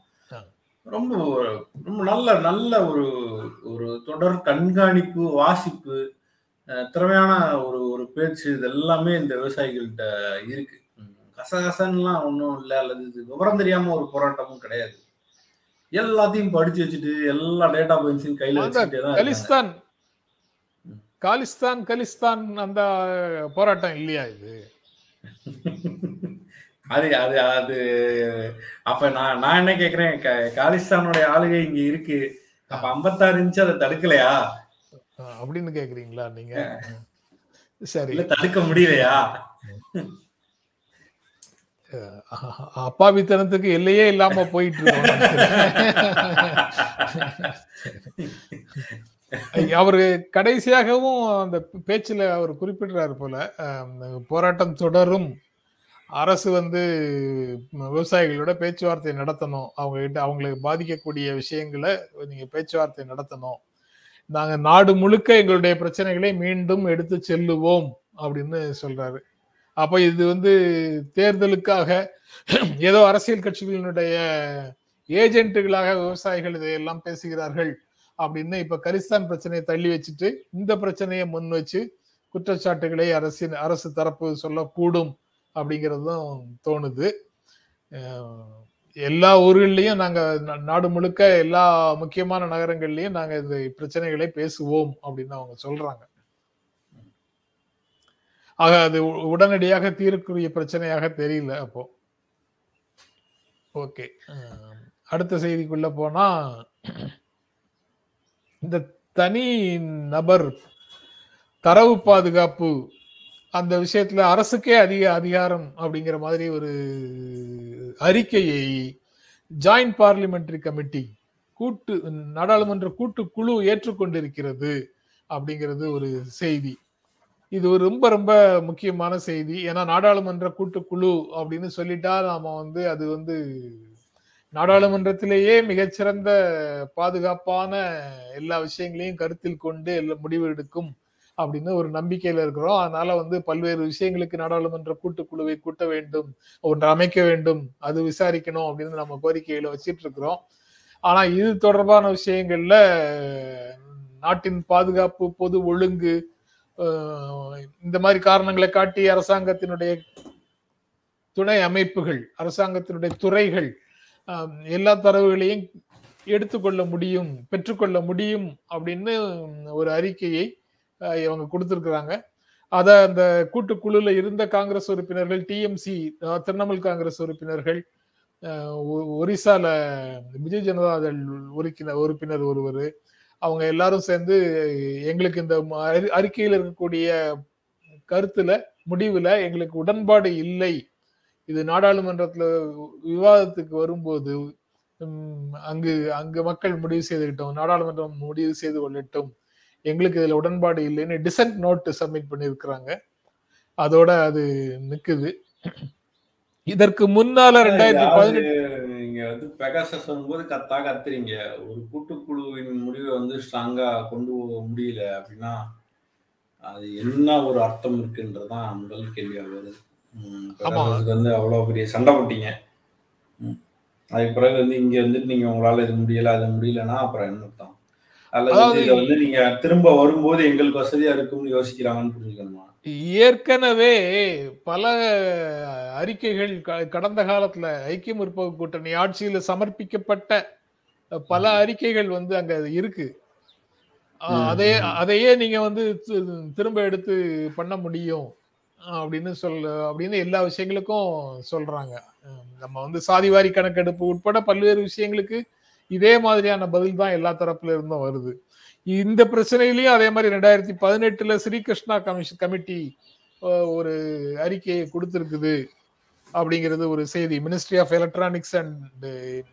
B: ரொம்ப ரொம்ப நல்ல நல்ல ஒரு ஒரு தொடர் கண்காணிப்பு வாசிப்பு திறமையான ஒரு ஒரு பேச்சு இது எல்லாமே இந்த விவசாயிகள்கிட்ட இருக்கு. ம், கசகசன்னுலாம் ஒன்றும் இல்லை அல்லது இது விவரம் தெரியாம ஒரு போராட்டமும் கிடையாது. எல்லாத்தையும் படிச்சு வச்சுட்டு எல்லா டேட்டா பாயிண்ட்ஸையும் கையில வச்சுக்கிட்டே.
A: கலிஸ்தான். காலிஸ்தான் கலிஸ்தான் அந்த போராட்டம் இல்லையா இது?
B: அது அது அது அப்ப நான் நான் என்ன கேக்குறேன் காலிஸ்தானுடைய ஆளுகை இங்க இருக்கு. அப்ப ஐம்பத்தாறு இன்ச்சு அதை தடுக்கலையா?
A: அப்படின்னு கேக்குறீங்களா நீங்க? சரி.
B: தடுக்க முடியலையா?
A: அப்பாவித்தனத்துக்கு எல்லையே இல்லாம போயிட்டு இருக்கோம் அவரு கடைசியாகவும் அந்த பேச்சுல அவர் குறிப்பிடுறாரு போல போராட்டம் தொடரும். அரசு வந்து விவசாயிகளோட பேச்சுவார்த்தை நடத்தணும். அவங்க கிட்ட அவங்களுக்கு பாதிக்கக்கூடிய விஷயங்களை நீங்க பேச்சுவார்த்தை நடத்தணும். நாங்க நாடு முழுக்க எங்களுடைய பிரச்சனைகளை மீண்டும் எடுத்து செல்லுவோம் அப்படின்னு சொல்றாரு. அப்ப இது வந்து தேர்தலுக்காக ஏதோ அரசியல் கட்சிகளினுடைய ஏஜென்ட்டுகளாக விவசாயிகள் இதையெல்லாம் பேசுகிறார்கள் அப்படின்னு இப்ப கரிஸ்தான் பிரச்சனையை தள்ளி வச்சுட்டு இந்த பிரச்சனையை முன் வச்சு குற்றச்சாட்டுகளை அரசின் அரசு தரப்பு சொல்லக்கூடும் அப்படிங்கிறதும் தோணுது. எல்லா ஊர்கள்லயும் நாங்க நாடு முழுக்க எல்லா முக்கியமான நகரங்கள்லயும் நாங்க இந்த பிரச்சனைகளை பேசுவோம் அப்படின்னு அவங்க சொல்றாங்க. ஆக அது உடனடியாக தீர்க்கக்கூடிய பிரச்சனையாக தெரியல அப்போ. ஓகே. அடுத்த செய்திக்குள்ள போனா இந்த தனி நபர் தரவு பாதுகாப்பு அந்த விஷயத்துல அரசுக்கே அதிக அதிகாரம் அப்படிங்கிற மாதிரி ஒரு அறிக்கையை ஜாயிண்ட் பார்லிமெண்டரி கமிட்டி கூட்டு நாடாளுமன்ற கூட்டு குழு ஏற்றுக்கொண்டிருக்கிறது அப்படிங்கிறது ஒரு செய்தி. இது ஒரு ரொம்ப ரொம்ப முக்கியமான செய்தி. ஏன்னா நாடாளுமன்ற கூட்டுக்குழு அப்படின்னு சொல்லிட்டா நாம வந்து அது வந்து நாடாளுமன்றத்திலேயே மிகச்சிறந்த பாதுகாப்பான எல்லா விஷயங்களையும் கருத்தில் கொண்டு முடிவு எடுக்கும் அப்படின்னு ஒரு நம்பிக்கையில இருக்கிறோம். அதனால வந்து பல்வேறு விஷயங்களுக்கு நாடாளுமன்ற கூட்டுக்குழுவை கூட்ட வேண்டும் ஒன்று அமைக்க வேண்டும் அது விசாரிக்கணும் அப்படின்னு நம்ம கோரிக்கையில வச்சிட்டு இருக்கிறோம். ஆனா இது தொடர்பான விஷயங்கள்ல நாட்டின் பாதுகாப்பு பொது ஒழுங்கு இந்த மாதிரி காரணங்களை காட்டி அரசாங்கத்தினுடைய துணை அமைப்புகள் அரசாங்கத்தினுடைய துறைகள் எல்லா தரவுகளையும் எடுத்துக்கொள்ள முடியும் பெற்றுக்கொள்ள முடியும் அப்படின்னு ஒரு அறிக்கையை இவங்க கொடுத்துருக்குறாங்க. அதை அந்த கூட்டுக்குழுல இருந்த காங்கிரஸ் உறுப்பினர்கள் டிஎம்சி திரிணாமுல் காங்கிரஸ் உறுப்பினர்கள் ஒ- ஒரிசால பிஜு ஜனதாதள் உறுப்பினர் உறுப்பினர் ஒருவர் அவங்க எல்லாரும் சேர்ந்து எங்களுக்கு இந்த அறிக்கையில் இருக்கக்கூடிய கருத்துல முடிவுல எங்களுக்கு உடன்பாடு இல்லை. இது நாடாளுமன்றத்துல விவாதத்துக்கு வரும்போது அங்கு அங்கு மக்கள் முடிவு செய்துக்கிட்டோம் நாடாளுமன்றம் முடிவு செய்து கொள்ளட்டும். எங்களுக்கு இதுல உடன்பாடு இல்லைன்னு டிசன்ட் நோட் சப்மிட் பண்ணியிருக்கிறாங்க. அதோட அது நிக்குது. இதற்கு முன்னால ரெண்டாயிரத்தி பதினெட்டு
B: நீங்க வந்து பெகாசஸ் வரும்போது கத்தா கத்துறீங்க. ஒரு கூட்டுக்குழுவின் முடிவை வந்து ஸ்ட்ராங்கா கொண்டு போக முடியல அப்படின்னா அது என்ன ஒரு அர்த்தம் இருக்குன்றதுதான் முதல் கேள்வியா வருது. பெகாசஸ்க்கு வந்து அவ்வளவு பெரிய சண்டை போட்டீங்க. அதுக்கு பிறகு வந்து இங்க வந்துட்டு நீங்க உங்களால இது முடியல அது முடியலன்னா அப்புறம் என்ன அர்த்தம் அல்லது இதை வந்து நீங்க திரும்ப வரும்போது எங்களுக்கு வசதியா இருக்கும்னு யோசிக்கிறாங்கன்னு புரிஞ்சுக்கணுமா
A: ஏற்கனவே பல அறிக்கைகள் கடந்த காலத்துல ஐக்கிய முற்போக்கு கூட்டணி ஆட்சியில சமர்ப்பிக்கப்பட்ட பல அறிக்கைகள் வந்து அங்க இருக்கு. அஹ்
B: ம்,
A: அதே
B: ம்.
A: அதையே நீங்க வந்து திரும்ப எடுத்து பண்ண முடியும். அப்படின்னு சொல்ல அப்படின்னு எல்லா விஷயங்களுக்கும் சொல்றாங்க. நம்ம வந்து சாதிவாரி கணக்கெடுப்பு உட்பட பல்வேறு விஷயங்களுக்கு இதே மாதிரியான பதில் தான் எல்லா தரப்புல இருந்தும் வருது. இந்த பிரச்சனையிலயும் அதே மாதிரி ரெண்டாயிரத்தி பதினெட்டுல ஸ்ரீகிருஷ்ணா கமிஷன் கமிட்டி ஒரு அறிக்கையை கொடுத்திருக்குது. அப்படிங்கிறது ஒரு செய்தி. Ministry of electronics and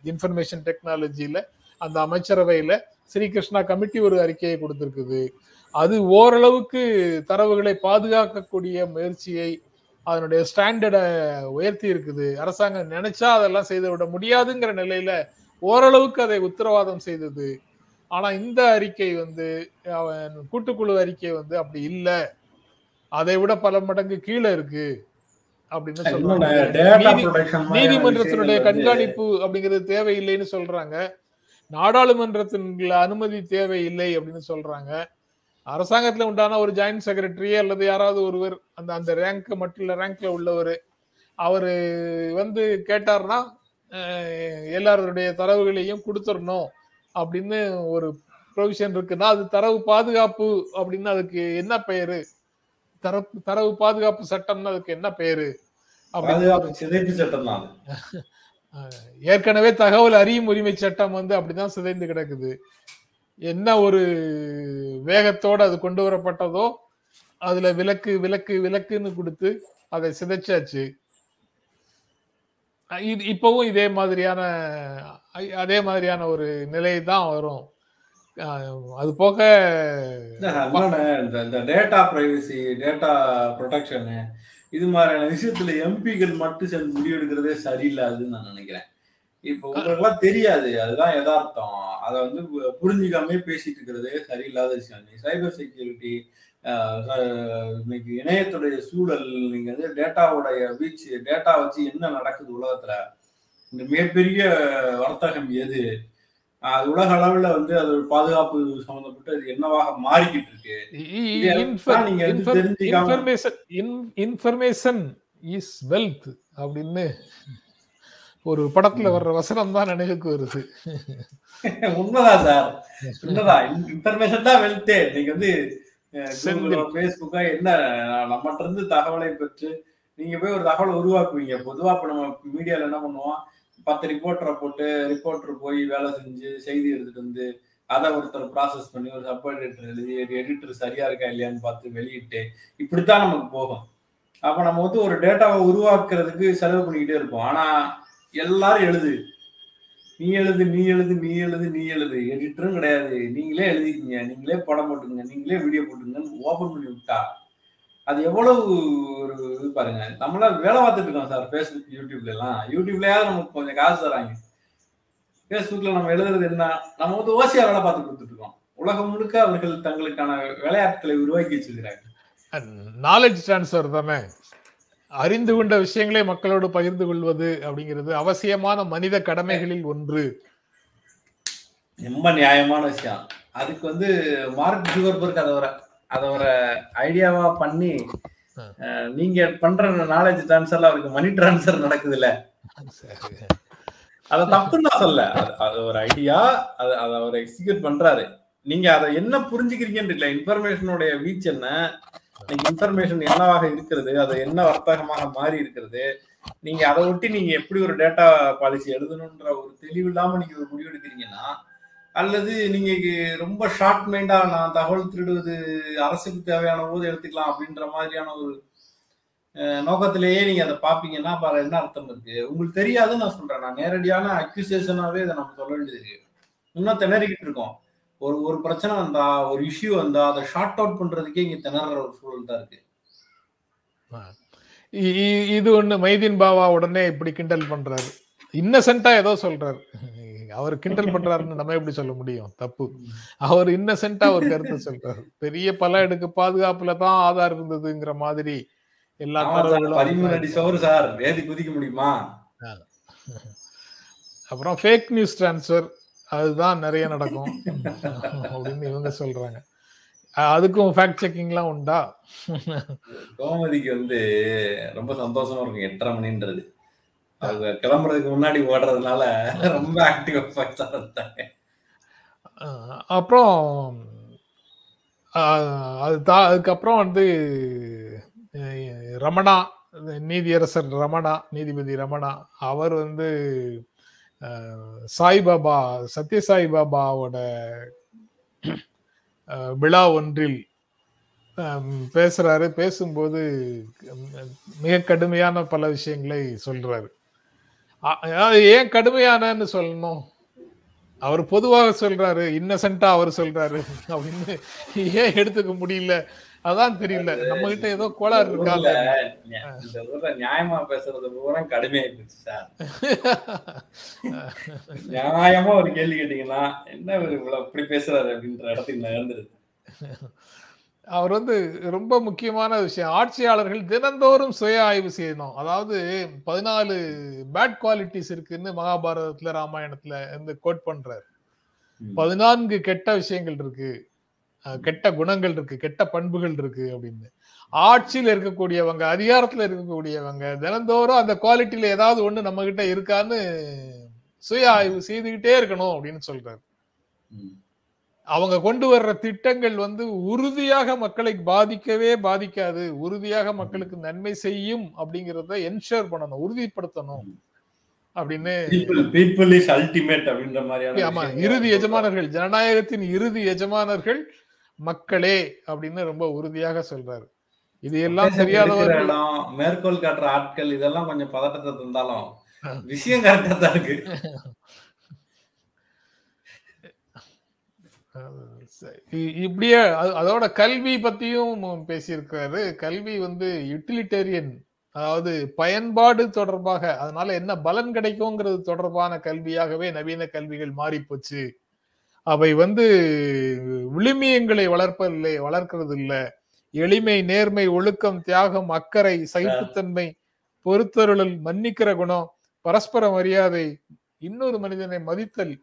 A: information டெக்னாலஜியில அந்த அமைச்சரவையில ஸ்ரீகிருஷ்ணா கமிட்டி ஒரு அறிக்கையை கொடுத்திருக்குது. அது ஓரளவுக்கு தரவுகளை பாதுகாக்கக்கூடிய முயற்சியை அதனுடைய ஸ்டாண்டர்டை உயர்த்தி இருக்குது. அரசாங்கம் நினைச்சா அதெல்லாம் செய்து விட முடியாதுங்கிற நிலையில ஓரளவுக்கு அதை உத்தரவாதம் செய்தது. ஆனா இந்த அறிக்கை வந்து அவன் கூட்டுக்குழு அறிக்கை வந்து அப்படி இல்லை. அதை விட பல மடங்கு கீழே இருக்கு. அப்படின்னு நீதிமன்றத்தினுடைய கண்காணிப்பு அப்படிங்கிறது தேவையில்லைன்னு சொல்றாங்க. நாடாளுமன்றத்தின் அனுமதி தேவையில்லை அப்படின்னு சொல்றாங்க. அரசாங்கத்துல உண்டான ஒரு ஜாயிண்ட் செக்ரட்டரி அல்லது யாராவது ஒருவர் அந்த அந்த ரேங்க் மட்டும் இல்ல ரேங்க்ல உள்ளவர் அவரு வந்து கேட்டார்னா எல்லாருடைய தரவுகளையும் கொடுத்துடணும் அப்படின்னு ஒரு ப்ரொவிஷன் இருக்குன்னா அது தரவு பாதுகாப்பு அப்படின்னு அதுக்கு என்ன பெயரு? தரப்பு தரவு பாதுகாப்பு சட்டம்னு அதுக்கு என்ன
B: பாதுகாப்பு சிதைப்பு சட்டம் தான்
A: ஏற்கனவே தகவல் அறியும் உரிமை சட்டம் வந்து அப்படிதான் சிதைந்து கிடக்குது. என்ன ஒரு வேகத்தோட அது கொண்டு வரப்பட்டதோ அதுல விலக்கு விலக்கு விலக்குன்னு கொடுத்து அதை சிதைச்சாச்சு. இப்பவும் இதே மாதிரியான அதே மாதிரியான ஒரு நிலை தான் வரும். அது போக
B: இந்த இந்த டேட்டா பிரைவசி டேட்டா ப்ரொடெக்ஷனு இது மாதிரியான விஷயத்துல எம்பிகள் மட்டும் சேர்ந்து முடிவெடுக்கிறதே சரியில்லாதுன்னு நான் நினைக்கிறேன். இப்போ உங்களுக்குலாம் தெரியாது அதுதான் யதார்த்தம். அதை வந்து பு- புரிஞ்சுக்காம பேசிட்டு இருக்கிறதே சரியில்லாத விஷயம். சைபர் செக்யூரிட்டி இன்னைக்கு இணையத்துடைய சூழல் நீங்க வந்து டேட்டாவுடைய வீச்சு டேட்டா வச்சு என்ன நடக்குது உலகத்துல? இந்த மிகப்பெரிய வர்த்தகம் எது? உலக அளவுல வந்து அது பாதுகாப்பு சம்பந்தப்பட்டு அது என்னவாக மாறிக்கிட்டு இருக்கு?
A: இன்ஃபர்மேஷன் இன்ஃபர்மேஷன் இஸ் வெல்த் அப்படின்னு ஒரு படத்துல வர்ற வசனம் தான் நினைவுக்கு வருது.
B: உண்மைதான் சார். உண்மைதான். இன்ஃபர்மேஷன் தான் வெல்த்தே நீங்க வந்து. பேஸ்புக்கா என்ன நம்மகிட்ட இருந்து தகவலை பெற்று நீங்க போய் ஒரு தகவலை உருவாக்குவீங்க. பொதுவா இப்ப நம்ம மீடியால என்ன பண்ணுவோம்? பத்து ரிப்போர்ட்டரை போட்டு ரிப்போர்ட்டர் போய் வேலை செஞ்சு செய்தி எடுத்துட்டு வந்து அதை ஒருத்தர் ப்ராசஸ் பண்ணி ஒரு சப் எடிட்டர் எழுதி எடிட்டர் சரியா இருக்கா இல்லையான்னு பார்த்து வெளியிட்டு இப்படித்தான் நமக்கு போகும். அப்ப நம்ம வந்து ஒரு டேட்டாவை உருவாக்குறதுக்கு செலவு பண்ணிக்கிட்டே இருப்போம். ஆனா எல்லாரும் எழுது. நீ எழுது நீ எழுது நீ எழுது நீ எழுது. எடிட்டரும் கிடையாது. நீங்களே எழுதிக்கிங்க. நீங்களே படம் போட்டுங்க நீங்களே வீடியோ போட்டுங்கன்னு ஓபன் பண்ணி விட்டா அது எவ்வளவு ஒரு இது பாருங்க. நம்மளாம் வேலை பார்த்துட்டு இருக்கோம் சார் ஃபேஸ்புக் யூடியூப்ல எல்லாம். யூடியூப்லயாவது நமக்கு கொஞ்சம் காசு தராங்க. ஃபேஸ்புக்ல நம்ம எழுதுறது என்ன? நம்ம வந்து ஓசியா வேலை பார்த்து கொடுத்துட்டு இருக்கோம் உலகம் முழுக்க அவர்கள் தங்களுக்கான விளையாட்டுகளை உருவாக்கி வச்சிருக்கிறாங்க
A: நாலேஜ் டிரான்ஸ்ஃபர் தானே? அறிந்து கொண்ட விஷயங்களை மக்களோடு பகிர்ந்து கொள்வது அப்படிங்கிறது அவசியமான மனித கடமைகளில் ஒன்று.
B: ரொம்ப நியாயமான விஷயம். அதுக்கு வந்து மார்க் ஜுகர்பர்க் அதை ஒரு அத ஒரு ஐடியாவா பண்ணி நீங்க பண்ற நாலேஜ் டிரான்ஸ்ஃபர்ல அவருக்கு மணி டிரான்ஸ்ஃபர் நடக்குது இல்ல அத தப்புன்னு நான் சொல்ல அது- அது ஒரு ஐடியா அது அதை அவர் எக்ஸிக்யூட் பண்றாரு. நீங்க அதை என்ன புரிஞ்சுக்கிறீங்கன்னு இல்ல இன்ஃபர்மேஷனுடைய வீச் என்ன? இன்ஃபர்மேஷன் என்னவாக இருக்கிறது? அது என்ன வர்த்தகமாக மாறி இருக்கிறது? நீங்க அதை ஒட்டி நீங்க எப்படி ஒரு டேட்டா பாலிசி எழுதணுன்ற ஒரு தெளிவு இல்லாம நீங்க ஒரு முடிவு எடுக்கிறீங்கன்னா அல்லது நீங்க ரொம்ப ஷார்ட் மைண்டா நான் தகவல் திருடுவது அரசுக்கு தேவையான போது எடுத்துக்கலாம் அப்படின்ற மாதிரியான ஒரு நோக்கத்திலேயே நீங்க அதை பாப்பீங்கன்னா பாரு என்ன அர்த்தம் இருக்கு? உங்களுக்கு தெரியாதுன்னு நான் சொல்றேன். நான் நேரடியான அக்யூசியேஷனாவே இதை நம்ம சொல்ல வேண்டியது இருக்கு. இன்னும் திணறிக்கிட்டு இருக்கோம். ஒரு ஒரு பிரச்சனை வந்தா ஒரு இஷ்யூ வந்தா அதை ஷார்ட் அவுட் பண்றதுக்கே இங்க திணற ஒரு சூழல் தான் இருக்கு.
A: இது ஒண்ணு மைதீன் பாவா உடனே இப்படி கிண்டல் பண்றாரு. இன்னசென்ட்டா ஏதோ சொல்றாரு. அவர் கிண்டல் பண்றாருன்னு நம்ம எப்படி சொல்ல முடியும்? தப்பு. அவர் இன்னசென்ட்டா ஒரு கருத்தை சொல்றாரு. பெரிய பல எடுக்கு பாதுகாப்புல தான் ஆதார் இருந்ததுங்கிற மாதிரி எல்லா
B: சார்,
A: தரவுகளும்
B: ஏதி குதிக்க முடியுமா?
A: அப்புறம் ஃபேக் நியூஸ் டிரான்ஸ்ஃபர் அதுதான் நிறைய நடக்கும். அப்படின்னு இவங்க சொல்றாங்க. அதுக்கும் ஃபேக்ட் செக்கிங்லாம் உண்டா?
B: கோமதிக்கு வந்து ரொம்ப சந்தோஷமா இருக்கும். எட்டரை மணின்றது. அவங்க கிளம்புறதுக்கு முன்னாடி ஓடுறதுனால ரொம்ப ஆக்டிவா இருந்தாங்க
A: அஹ் அப்புறம் அது தா- அதுக்கப்புறம் வந்து ரமணா நீதியரசர் ரமணா நீதிபதி ரமணா அவர் வந்து சாய்பாபா சத்ய சாய்பாபாவோட அஹ், விழா ஒன்றில் பேசுறாரு. பேசும்போது மிக கடுமையான பல விஷயங்களை சொல்றாரு. ஏன் கடுமையானன்னு சொல்லணும். அவர் பொதுவாக சொல்றாரு இன்னசென்ட்டா அவர் சொல்றாரு. அப்படின்னு ஏன் எடுத்துக்க முடியல? அதான் தெரியல. நம்ம கிட்ட ஏதோ கோளாறு இருக்காங்க
B: நியாயமா பேசுறது பூரா கடுமையாயி போச்சு சார். நியாயமா ஒரு கேள்வி கேட்டீங்கன்னா என்ன இவ்வளவு இப்படி பேசுறாரு? அப்படின்ற இடத்துக்கு நான்
A: அவர் வந்து ரொம்ப முக்கியமான விஷயம். ஆட்சியாளர்கள் தினந்தோறும் சுய ஆய்வு செய்யணும். அதாவது பதினாலு பேட் குவாலிட்டிஸ் இருக்குன்னு மகாபாரதத்துல ராமாயணத்துல இருந்து கோட் பண்றாரு. பதினான்கு கெட்ட விஷயங்கள் இருக்கு. கெட்ட குணங்கள் இருக்கு. கெட்ட பண்புகள் இருக்கு அப்படின்னு. ஆட்சியில் இருக்கக்கூடியவங்க அதிகாரத்துல இருக்கக்கூடியவங்க தினந்தோறும் அந்த குவாலிட்டியில ஏதாவது ஒண்ணு நம்ம கிட்ட இருக்கான்னு சுய ஆய்வு செய்துகிட்டே இருக்கணும் அப்படின்னு சொல்றாரு. அவங்க கொண்டு வர்ற திட்டங்கள் வந்து உறுதியாக மக்களை பாதிக்கவே பாதிக்காது. உறுதியாக மக்களுக்கு நன்மை செய்யும் அப்படிங்கறத என்ஷூர் பண்ணணும் உறுதிப்படுத்தணும் அப்படின்னு ஆமா இறுதி. எஜமானர்கள் ஜனநாயகத்தின் இறுதி எஜமானர்கள் மக்களே அப்படின்னு ரொம்ப உறுதியாக சொல்றாரு. இது எல்லாம் தெரியாதவர்கள்
B: மேற்கோள் காட்டுற ஆட்கள் இதெல்லாம் கொஞ்சம் பதட்டத்தை தந்தாலும். விஷயம் கரெக்டா தான் இருக்கு.
A: இப்படியே அதோட கல்வி பத்தியும் பேசியிருக்காரு கல்வி வந்து யூட்டிலிட்டேரியன் அதாவது பயன்பாடு தொடர்பாக அதனால என்ன பலன் கிடைக்குங்கிறது தொடர்பான கல்வியாகவே நவீன கல்விகள் மாறி போச்சு அவை வந்து விழுமியங்களை வளர்ப்பதில்லை வளர்க்கிறது இல்லை எளிமை நேர்மை ஒழுக்கம் தியாகம் அக்கறை சகிப்புத்தன்மை பொறுத்தருளல் மன்னிக்கிற குணம் பரஸ்பர மரியாதை இன்னொரு மனிதனை மதித்தல்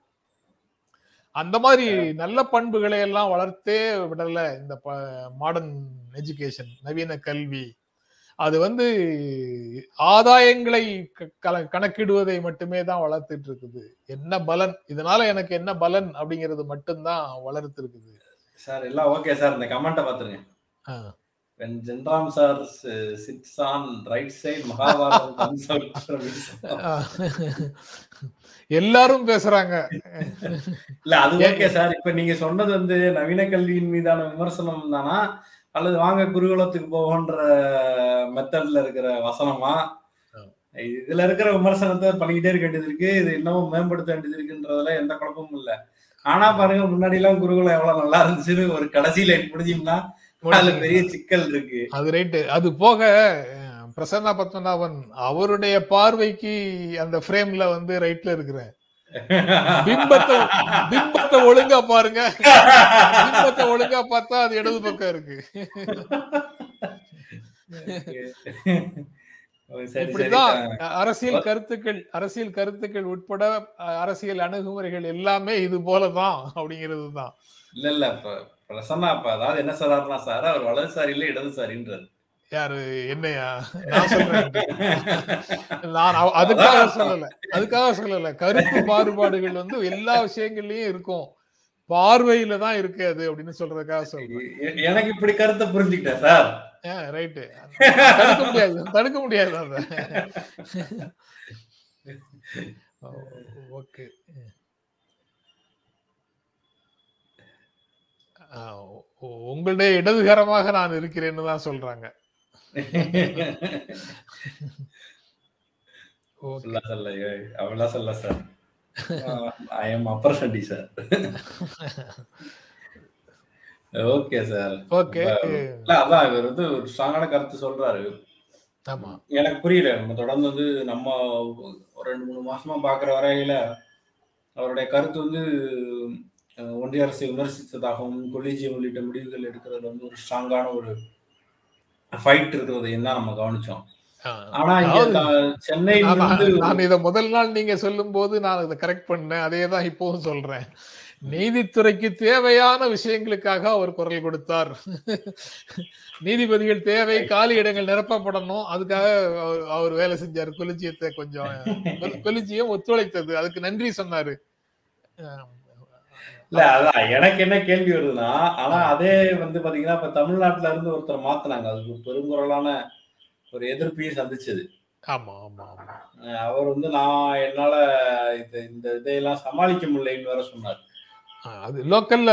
A: அந்த மாதிரி நல்ல பண்புகளை எல்லாம் வளர்த்தே விடல இந்த மாடர்ன் எஜுகேஷன் நவீன கல்வி. அது வந்து ஆதாயங்களை கணக்கிடுவதை மட்டுமே தான் வளர்த்துட்டு இருக்குது. என்ன பலன்? இதனால எனக்கு என்ன பலன் அப்படிங்கிறது மட்டும்தான் வளர்த்து இருக்குது
B: சார் எல்லாம் ஓகே சார். இந்த கமெண்ட்டை பாத்துருங்க when right side Mahabharatam comes out. from his-
A: எல்லாரும் பேசுறாங்க.
B: இல்ல அது ஓகே சார் இப்ப நீங்க சொன்னது வந்து நவீன கல்வியின் மீதான விமர்சனம் தானா? அல்லது வாங்க குருகுலத்துக்கு போவோன்ற மெத்தட்ல இருக்கிற வசனமா? இதுல இருக்கிற விமர்சனத்தை பண்ணிக்கிட்டே இருக்க வேண்டியது இருக்கு. இது இன்னமும் மேம்படுத்த வேண்டியது இருக்குன்றதுல எந்த குழப்பமும் இல்ல. ஆனா பாருங்க முன்னாடி எல்லாம் குருகுலம் எவ்வளவு நல்லா இருந்துச்சுன்னு ஒரு கடைசி லைன் முடிஞ்சோம்னா அதுல பெரிய சிக்கல் இருக்கு.
A: அது ரைட்டு அது போக பிரசன்னா பத்மநாபன் அவருடைய பார்வைக்கு அந்த ஃப்ரேம்ல வந்து ரைட்ல இருக்கிறேன் பிம்பத்தை பிம்பத்தை ஒழுங்கா பாருங்க. பிம்பத்தை ஒழுங்கா பார்த்தா அது இடது பக்கம் இருக்கு. இப்படிதான் அரசியல் கருத்துக்கள் அரசியல் கருத்துக்கள் உட்பட அரசியல் அணுகுமுறைகள் எல்லாமே இது போலதான் அப்படிங்கிறது தான்.
B: இல்ல இல்ல பிரசன்னா அதாவது என்ன சொல்றாருன்னா சார் அவர் வலதுசாரி இல்ல இடதுசாரின்றாரு
A: யாரு? என்னையா? நான் சொல்றேன் நான் அதுக்காக சொல்லல. அதுக்காக சொல்லல. கருத்து மாறுபாடுகள் வந்து எல்லா விஷயங்கள்லயும் இருக்கும். பார்வையில தான் இருக்கு அது அப்படின்னு சொல்றதுக்காக சொல்றேன்.
B: எனக்கு இப்படி கருத்தை புரிஞ்சுக்கிட்டேன் சார்?
A: ரைட்டு. தடுக்க முடியாது. தடுக்க முடியாது அத. ஓகே. உங்களுடைய இடதுகரமாக நான் இருக்கிறேன்னு தான் சொல்றாங்க. ஓகே
B: சொல்ல அவெல்லாம் சொல்ல சார். ஐ எம் அப்பர் சண்டி சார் ஓகே சார்
A: ஓகே
B: இல்ல அதான் இவர் வந்து ஒரு ஸ்ட்ராங்கான கருத்து சொல்றாரு.
A: ஆமா.
B: எனக்கு புரியல நம்ம தொடர்ந்து வந்து நம்ம ஒரு ரெண்டு மூணு மாசமா பாக்குற வரையில அவருடைய கருத்து வந்து ஒன்றிய அரசை விமர்சித்ததாகவும் கொலிஜியம் உள்ளிட்ட முடிவுகள் எடுக்கிறதுல வந்து ஒரு ஸ்ட்ராங்கான ஒரு ஃபைட் இருக்கிறது என்ன நம்ம கவனிச்சோம்.
A: நான்
B: இருந்து
A: நான் இதை முதல் நாள் நீங்க சொல்லும் போது நான் இதை கரெக்ட் பண்ணேன். அதே தான் இப்பவும் சொல்றேன். நீதித்துறைக்கு தேவையான விஷயங்களுக்காக அவர் குரல் கொடுத்தார். நீதிபதிகள் தேவை காலி இடங்கள் நிரப்பப்படணும். அதுக்காக அவர் வேலை செஞ்சார். கொலிஜியத்தை கொஞ்சம் கொலிஜியம் ஒத்துழைத்தது. அதுக்கு நன்றி சொன்னாரு.
B: இல்ல அதான் எனக்கு என்ன கேள்வி வருதுன்னா ஆனா அதே வந்து பாத்தீங்கன்னா இப்ப தமிழ்நாட்டுல இருந்து ஒருத்தர் மாத்துனாங்க. அதுக்கு ஒரு பெருங்குரலான ஒரு எதிர்ப்பையும் சந்திச்சது.
A: ஆமா ஆமா
B: அவர் வந்து நான் என்னால இது இந்த இதையெல்லாம் சமாளிக்க முடியலன்னு வேற சொன்னார்.
A: அது லோக்கல்ல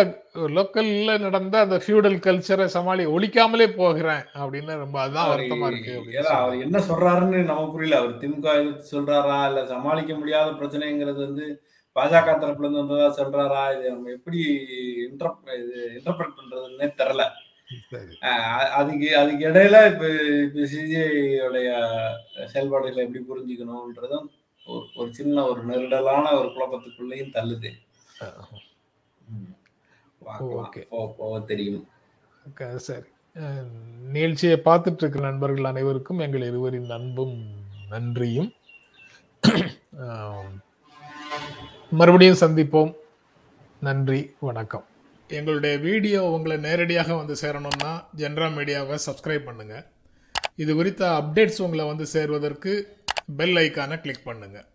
A: லோக்கல்ல நடந்த அந்த ஃபியூடல் கல்ச்சரை சமாளி ஒழிக்காமலே போகிறேன் அப்படின்னு ரொம்ப அதுதான் வருத்தமா இருக்கு
B: அவர். என்ன சொல்றாருன்னு நமக்கு புரியல. அவர் திமுக எதிர்த்து சொல்றாரா? இல்ல சமாளிக்க முடியாத பிரச்சனைங்கிறது வந்து பாஜக தரப்புல இருந்து வந்ததா சொல்றாரா? இது நம்ம எப்படி இன்டர்பிரட் பண்றதுன்னே அஹ் அதுக்கு அதுக்கு இடையில இப்ப இப்ப சிஜிஐ உடைய செயல்பாடுகளை எப்படி புரிஞ்சுக்கணும்ன்றதும் ஒரு ஒரு சின்ன ஒரு நெருடலான ஒரு குழப்பத்துக்குள்ளேயும் தள்ளுது. தெரியும்.
A: சரி. நிகழ்ச்சியை பார்த்துட்டு இருக்கிற நண்பர்கள் அனைவருக்கும் எங்கள் இருவரின் அன்பும் நன்றியும். மறுபடியும் சந்திப்போம். நன்றி வணக்கம். எங்களுடைய வீடியோ உங்களை நேரடியாக வந்து சேரணும்னா ஜென்ரா மீடியாவை சப்ஸ்கிரைப் பண்ணுங்கள் இது குறித்த அப்டேட்ஸ் உங்களை வந்து சேர்வதற்கு பெல் ஐக்கானை கிளிக் பண்ணுங்கள்